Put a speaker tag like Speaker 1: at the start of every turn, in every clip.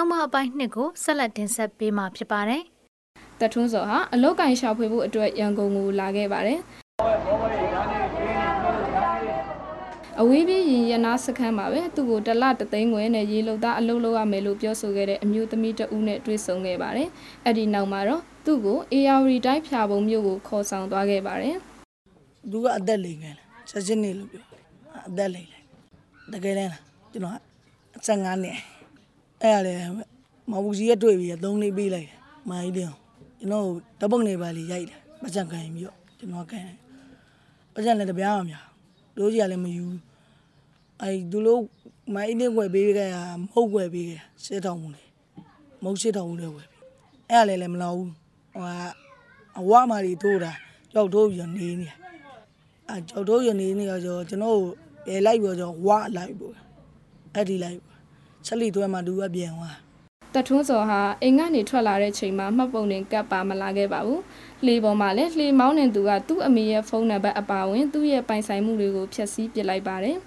Speaker 1: ဆောင်းမအပိုင်းနှစ်ကိုဆက်လက်တင်ဆက်ပေးမှာဖြစ်ပါတယ်။
Speaker 2: တထွန်းစောဟာအလုတ်ကင်ရှာဖွေဖို့အတွက်ရန်ကုန်ကိုလာခဲ့ပါတယ်။အဝေးပြေးရင်ရနာစခန်းမှာပဲသူ့ကိုတလတသိန်းငွေနဲ့ရေလုံသားအလုပ်လုပ်ရမယ်လို့ပြောဆိုခဲ့တဲ့အမျိုးသမီးတဦးနဲ့တွေ့ဆုံခဲ့ပါတယ်။အဲ့ဒီနောက်မှာတော့သူ့ကို AR တိုင်းဖြာပုံမျိုးကိုခေါ်ဆောင်သွားခဲ့ပါတယ်။
Speaker 3: သူကအသက်လိမ်ခဲ့လားချက်ချင်းနေလို့ပြောအသက်လိမ်လိုက်တကယ်တမ်းလားကျွန်တော်အဆက်ငါးနှစ် အဲ့ရလေမဟုတ်ကြီးရတွေ့ပြီးသုံးလေးပေးလိုက်မိုင်းတင်ကျွန်တော်တပုတ်နေပါလေရိုက်တယ်ပတ်စံခံပြီးတော့ကျွန်တော်ခံပတ်စံလည်းတပြားမှမရတို့ကြီးကလည်းမယူအဲသူတို့မိုင်းတင်ွယ်ပေးခဲ့ရမဟုတ်ွယ်ပေးခဲ့ရှစ်ထောင်ဘူးလေမဟုတ်ရှစ်ထောင်ဘူးလေဝယ်ပြီးအဲ့ရလေလည်းမလောက်ဘူးဟိုအဝမာတွေထိုးတာကြောက်ထိုးပြီးတော့နေနေအဲကြောက်ထိုးပြီးနေနေတော့ကျွန်တော်ပြဲလိုက်ပြီးတော့ဝါလိုက်ပို့အဲ့ဒီလိုက် ချက်လီသွဲမှာသူကပြန်သွား
Speaker 2: တထွန်းစောဟာအိမ်ကနေထွက်လာတဲ့ချိန်မှာမှတ်ပုံတင်ကပ်ပါမလာခဲ့ပါဘူး။လှေပေါ်မှာလည်းလှေမောင်းနေသူကသူ့အမေရဲ့ဖုန်းနံပါတ်အပါအဝင်သူ့ရဲ့ပိုင်ဆိုင်မှုတွေကိုဖျက်ဆီးပစ်လိုက်ပါတယ်။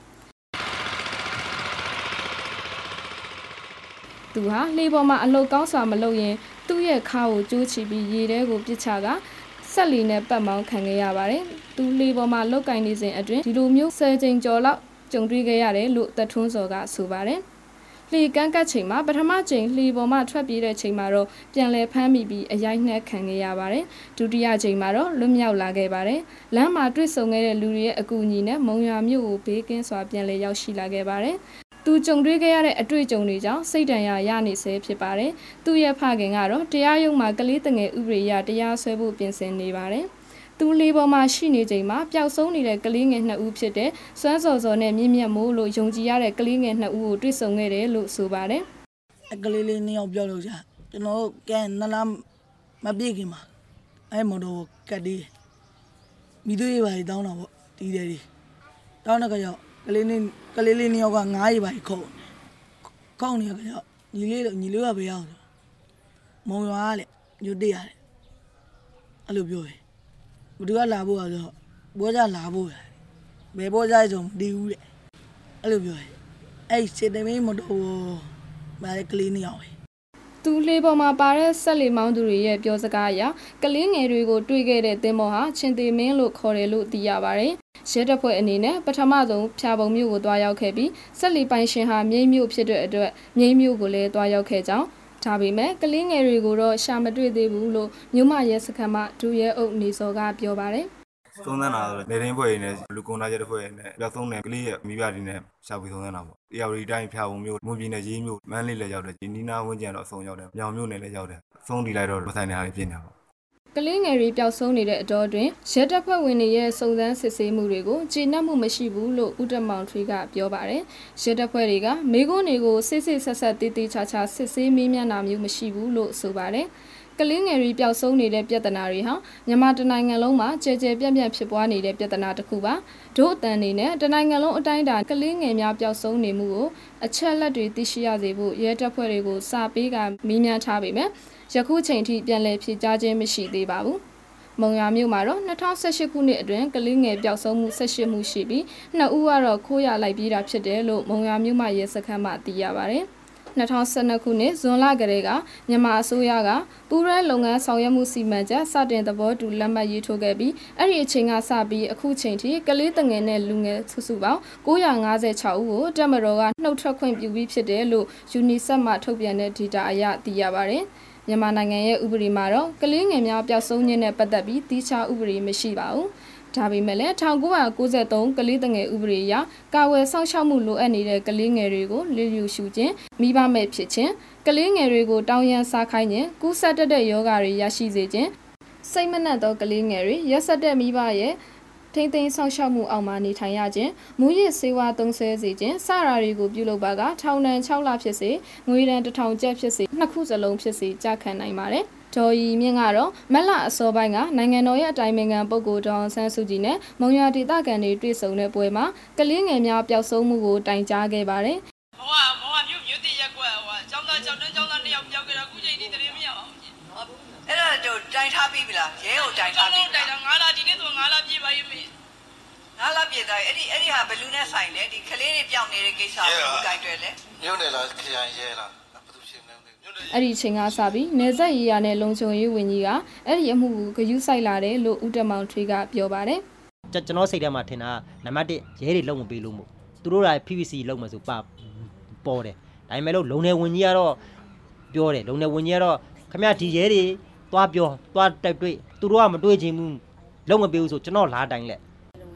Speaker 2: သူဟာလှေပေါ်မှာအလုတ်ကောင်းစွာမလုပ်ရင်သူ့ရဲ့ခါကိုကျိုးချပြီးရေထဲကိုပစ်ချကဆက်လီနဲ့ပတ်မောင်းခံခဲ့ရပါတယ်။သူလှေပေါ်မှာလောက်ကင်နေစဉ်အတွင်းဒီလိုမျိုးဆယ်ချိန်ကျော်လောက်ကြုံတွေ့ခဲ့ရတယ်လို့တထွန်းစော်ကဆိုပါတယ်။ လှေကန်းကတ်ချိန်မှာပထမချိန်လှေပေါ်မှထွက်ပြေးတဲ့ချိန်မှာတော့ပြန်လည်ဖမ်းမိပြီးအရိုက်နှက်ခံခဲ့ရပါတယ်။ဒုတိယချိန်မှာတော့လွတ်မြောက်လာခဲ့ပါတယ်။လမ်းမှာတွေ့ဆုံခဲ့တဲ့လူတွေရဲ့အကူအညီနဲ့မုံရွာမြို့ကိုဘေးကင်းစွာပြန်လည်ရောက်ရှိလာခဲ့ပါတယ်။သူကြုံတွေ့ခဲ့ရတဲ့အတွေ့အကြုံတွေကြောင့်စိတ်ဒဏ်ရာရနေဆဲဖြစ်ပါတယ်။သူ့ရဲ့ဖခင်ကတော့တရားရုံးမှာကလေးတငယ်ဥပဒေအရတရားစွဲဖို့ပြင်ဆင်နေပါတယ်။ သူလေးပေါ်မှာရှိနေချိန်မှာပျောက်ဆုံးနေတဲ့ကလေးငယ်နှစ်ဦးဖြစ်တဲ့စွမ်းစော်စော်နဲ့မြင့်မြတ်မိုးလို့ယုံကြည်ရတဲ့ကလေးငယ်နှစ်ဦးကိုတွေ့ဆုံခဲ့တယ်လို့ဆိုပါတယ်။
Speaker 3: အကလေးလေးနှစ်ယောက်ပြောလို့ကြာကျွန်တော်ကဲနလားမပြေခင်မှာအဲမော်တော်ကတ်ဒီမိတို့ရေးပါတောင်းတာပေါ့တီးတယ်ဒီတောင်းတဲ့ကြောက်ကလေးလေးကလေးလေးနှစ်ယောက်ကငားရေးပါခုံခုံနေကြကြောက်ညီလေးညီလေးကဘယ်ရောက်မုံရွာကလေညွတ်တရတယ်အဲ့လိုပြောတယ်ဘ သူကလာဖို့ဆိုတော့ဘောကြလာဖို့ဘယ်ဘောကြဆိုမတည်ဘူးတဲ့အဲ့လိုပြောတယ်အဲ့စစ်တမင်းမတော်မားကလေးနှစ်ယောက်
Speaker 2: သူလေးပေါ်မှာပါတဲ့ဆက်လီမောင်းသူတွေရဲ့ပြောစကားအရကလေးငယ်တွေကိုတွေ့ခဲ့တဲ့တင်မောဟာချင်းသေးမင်းလို့ခေါ်တယ်လို့သိရပါတယ်။ရဲတပ်ဖွဲ့အနေနဲ့ပထမဆုံးဖြာပုံမြို့ကိုတွားရောက်ခဲ့ပြီးဆက်လီပိုင်ရှင်ဟာမြိတ်မြို့ဖြစ်တဲ့အတွက်မြိတ်မြို့ကိုလည်းတွားရောက်ခဲ့ကြောင်း ဒါပေမဲ့ကလေးငယ်တွေကိုတော့ရှာမတွေ့သေးဘူးလို့မြို့မရဲစခန်းမှဒူရဲအုပ်နေစောကပြောပါတယ်
Speaker 4: သုံးသန်းတာဆိုနေရင်းဖွဲ့ရင်းနဲ့လူကုန်သားကျတဲ့ဖွဲ့ရင်းနဲ့ပြောက်သုံးတယ်ကလေးရဲ့မိဘတွေနဲ့ရှာဖွေသုံးသန်းတာပေါ့။တရားရီတိုင်းဖျာပုံမျိုးမွန်ပြည်နယ်ရေးမျိုးမန်းလေးလည်းရောက်တယ်ဒီနီနာဝင်းကျန်တော့အဆုံးရောက်တယ်။မြောင်မျိုးနယ်လည်းရောက်တယ်။အဆုံးဒီလိုက်တော့မဆိုင်တဲ့ဟာတွေပြင်နေတာပေါ့
Speaker 2: ကလေးငယ်တွေပျောက်ဆုံးနေတဲ့အတော်တွင်ရဲတပ်ဖွဲ့ဝင်တွေရဲ့စုံစမ်းစစ်ဆေးမှုတွေကိုကျေနပ်မှုမရှိဘူးလို့ဦးတမောင်ထွေးကပြောပါတယ်။ရဲတပ်ဖွဲ့တွေကမိကုန်းတွေကိုစစ်စစ်ဆက်ဆက်တေးသေးချာချာစစ်ဆေးမေးမြန်းတာမျိုးမရှိဘူးလို့ဆိုပါတယ်။ကလင်းငယ်တွေပျောက်ဆုံးနေတဲ့ပြဿနာတွေဟာမြန်မာတနိုင်ငံလုံးမှာကြဲကြဲပြန့်ပြန့်ဖြစ်ပွားနေတဲ့ပြဿနာတစ်ခုပါတို့အတန်နေနဲ့တနိုင်ငံလုံးအတိုင်းအတာကလင်းငယ်များပျောက်ဆုံးနေမှုကိုအချက်လက်တွေသိရှိရစေဖို့ရဲတပ်ဖွဲ့တွေကိုစာပေးကမေးမြန်းထားပေမဲ့ယခုချိန်ထိပြန်လည်ဖြေကြားခြင်းမရှိသေးပါဘူး။မုံရွာမြို့မှာတော့2018ခုနှစ်အတွင်းကလေးငယ်ပျောက်ဆုံးမှု18မှုရှိပြီးနှစ်ဦးကတော့ခိုးရလိုက်ပြီးတာဖြစ်တယ်လို့မုံရွာမြို့မှာရဲစခန်းမှသိရပါဗျ။ 2012ခုနှစ်ဇွန်လကလေးကမြန်မာအစိုးရကပူရဲလုပ်ငန်းဆောင်ရွက်မှုစီမံချက်စတင်သဘောတူလက်မှတ်ရေးထိုးခဲ့ပြီးအဲ့ဒီအချိန်ကစပြီးအခုချိန်ထိကလေးတငယ်နဲ့လူငယ်စုစုပေါင်း956ဦးကိုတက်မတော်ကနှုတ်ထွက်ခွင့်ပြုပြီးဖြစ်တယ်လို့ UNICEF မှထုတ်ပြန်တဲ့ data အရသိရပါတယ်။မြန်မာနိုင်ငံရဲ့ဥပဒေမှာတော့ကလေးငယ်များပျောက်ဆုံးခြင်းနဲ့ပတ်သက်ပြီးတိကျဥပဒေမရှိပါဘူး။ ဒါပေမဲ့လည်း1993ကလေးတငယ်ဥပဒေအရကာဝယ်စောင့်ရှောက်မှုလိုအပ်နေတဲ့ကလေးငယ်တွေကိုလေလျူရှုခြင်းမိဘမဲ့ဖြစ်ခြင်းကလေးငယ်တွေကိုတောင်းရန်စားခိုင်းခြင်းကူးစက်တတ်တဲ့ယောဂတွေရရှိစေခြင်းစိတ်မနှံ့သောကလေးငယ်တွေရက်ဆက်တဲ့မိဘရဲ့ထိမ့်သိမ်းဆောင်ရှောက်မှုအောက်မှာနေထိုင်ရခြင်းမူရစ်စေဝါသုံးဆဲစေခြင်းစရာတွေကိုပြုလုပ်ပါကထောင်ဒဏ်6လဖြစ်စေငွေဒဏ်1000ကျပ်ဖြစ်စေနှစ်ခုစလုံးဖြစ်စေကြခံနိုင်ပါတယ် ဒေါ်ရီမြင့်ကတော့မက်လအစောပိုင်းကနိုင်ငံတော်ရဲ့အတိုင်ပင်ခံပုဂ္ဂိုလ်ဒေါအောင်ဆန်းစုကြည်နဲ့မုံရွာဒေသခံတွေတွေ့ဆုံတဲ့ပွဲမှာကလေးငယ်များပျောက်ဆုံးမှုကိုတိုင်ကြားခဲ့ပါတယ်။
Speaker 5: မောကမောကမြို့မြို့တည့်ရက်ကွက်ဟိုကျောင်းသားကျောင်းတန်းကျောင်းသားနှစ်ယောက်ပျောက်ခဲ့တာအခုချိန်ထိတရင်မရပါဘူး။
Speaker 6: အဲ့ဒါတော့တိုင်ထားပြီလား။ရဲကိုတိုင်ထားပြီ။
Speaker 5: တိုင်တာ9လဒီနေ့ဆို9လပြည့်ပါရဲ့မေ။
Speaker 6: ငါလာပြသွားအဲ့ဒီအဲ့ဒီဟာဘလူးနဲ့ဆိုင်လေဒီကလေးတွေပြောင်းနေတဲ့ကိစ္စကိုကိုင်တွယ်လေ
Speaker 4: မြို့နယ်လားခရိုင်ရဲလားဘယ်သူရှင်းနေလဲ
Speaker 2: အဲ့ဒီအချိန်ကစပြီးနေဆက်ရေးရနဲ့လုံခြုံရေးဝန်ကြီးကအဲ့ဒီအမှုကိုဂရုစိုက်လာတယ်လို့ဦးတက်မောင်ထွေးကပြောပါတယ်
Speaker 7: ကျွန်ကျွန်တော်စိတ်ထဲမှာထင်တာကနံပါတ်1ရဲတွေလုံးမပေးလို့မို့သူတို့က PVC လုံးမဆိုပါပေါ်တယ်ဒါပေမဲ့လို့လုံနေဝင်ကြီးကတော့ပြောတယ်လုံနေဝင်ကြီးကတော့ခမရဒီရဲတွေသွားပြောသွားတိုက်တွေ့သူတို့ကမတွေ့ချင်းဘူးလုံးမပေးဘူးဆိုကျွန်တော်လာတိုင်းလက်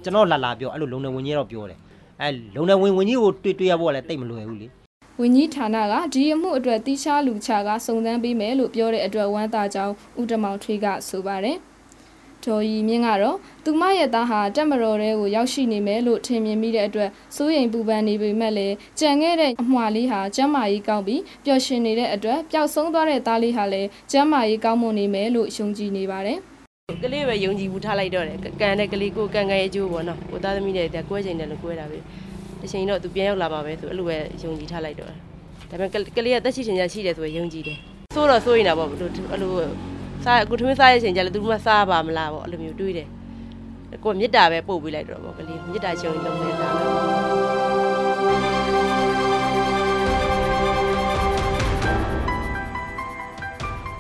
Speaker 7: ကျွန်တော်လာလာပြောအဲ့လိုလုံနေဝင်ကြီးကတော့ပြောတယ်အဲလုံနေဝင်ဝင်ကြီးကိုတွေ့တွေ့ရဖို့ကလည်းတိတ်မလွယ်ဘူးလေ
Speaker 2: ဝန်ကြီးဌာနကဒီအမှုအတွက်တိကျလူချကစုံစမ်းပေးမယ်လို့ပြောတဲ့အတွက်ဝမ်းသာကြောင်းဦးတက်မောင်ထွေးကဆိုပါတယ်ဒေါ်ရီမြင့်ကတော့သူမရဲ့သားဟာတက်မတော်တဲကိုရောက်ရှိနေမယ်လို့ထင်မြင်မိတဲ့အတွက်စိုးရိမ်ပူပန်နေပေမဲ့လည်းကြံခဲ့တဲ့အမွှာလေးဟာကျမ်းမာရေးကောင်းပြီးပျော်ရွှင်နေတဲ့အတွက်ပျောက်ဆုံးသွားတဲ့သားလေးဟာလည်းကျမ်းမာရေးကောင်းမွန်နေမယ်လို့ယုံကြည်နေပါတယ်
Speaker 8: ကလေးပဲယုံကြည်မှုထားလိုက်တော့တယ်ကန်တဲ့ကလေးကိုကန်ကန်ရဲ့ကျိုးပေါ့နော်ကိုသားသမီးတွေကွဲချိန်တယ်လို့ကွဲတာပဲ တစ်ချိန်တော့သူပြန်ရောက်လာပါပဲဆိုအဲ့လိုပဲယုံကြည်ထားလိုက်တော့တယ်ဒါပေမဲ့ကလေးကတက်ရှိချင်ချင်ရှိတယ်ဆိုရင်ယုံကြည်တယ်ဆိုးတော့ဆိုးရင်တော့ပေါ့အဲ့လိုစားအခုထမင်းစားရချိန်ကျလည်းသူမှစားပါမလားပေါ့အဲ့လိုမျိုးတွေးတယ်ကိုမေတ္တာပဲပို့ပေးလိုက်တော့ပေါ့ကလေးမေတ္တာရှင်လုံးနေတာပဲ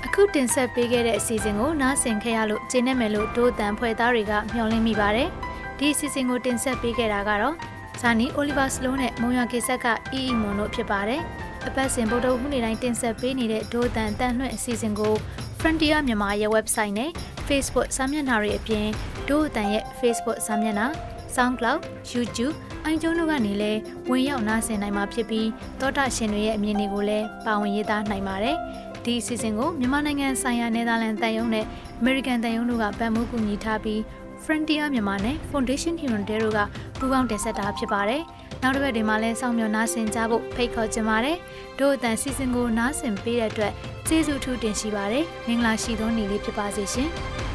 Speaker 1: အခုတင်ဆက်ပေးခဲ့တဲ့အစီအစဉ်ကိုနားဆင်ခဲ့ရလို့ကျေနပ်မယ်လို့ဒို့တန်ဖွဲ့သားတွေကမျှော်လင့်မိပါတယ်။ဒီအစီအစဉ်ကိုတင်ဆက်ပေးခဲ့တာကတော့ ဇာနီအိုလီဗာစလုံးနဲ့မုံရကေဆက်ကအီအီမွန်တို့ဖြစ်ပါတယ်။အပတ်စဉ်ဗုဒ္ဓဟူးနေ့တိုင်းတင်ဆက်ပေးနေတဲ့ဒို့တန်တန်လွှင့်အစီအစဉ်ကို Frontier မြန်မာရဲ့ website နဲ့ Facebook စာမျက်နှာတွေအပြင်ဒို့တန်ရဲ့ Facebook စာမျက်နှာ SoundCloud, YouTube အိုင်ကျုံတို့ကနေလည်းဝင်ရောက်နားဆင်နိုင်မှာဖြစ်ပြီးသောတာရှင်တွေရဲ့အမြင်တွေကိုလည်းပါဝင်ရေးသားနိုင်ပါတယ်။ဒီအစီအစဉ်ကိုမြန်မာနိုင်ငံဆိုင်ရာနယ်သာလန်တန်ယုံနဲ့ American တန်ယုံတို့ကဗန်မိုးကူညီထားပြီး Frontier မြန်မာနဲ့ Foundation Human Day တို့ကပူးပေါင်းတင်ဆက်တာဖြစ်ပါတယ်။နောက်တစ်ပတ်ဒီမှာလည်းစောင့်မျှော်နားဆင်ကြဖို့ဖိတ်ခေါ်ချင်ပါတယ်။တို့အတန်စီစဉ်ကိုနားဆင်ပေးတဲ့အတွက်ကျေးဇူးထူးတင်ရှိပါတယ်။မင်္ဂလာရှိသောနေ့လေးဖြစ်ပါစေရှင်။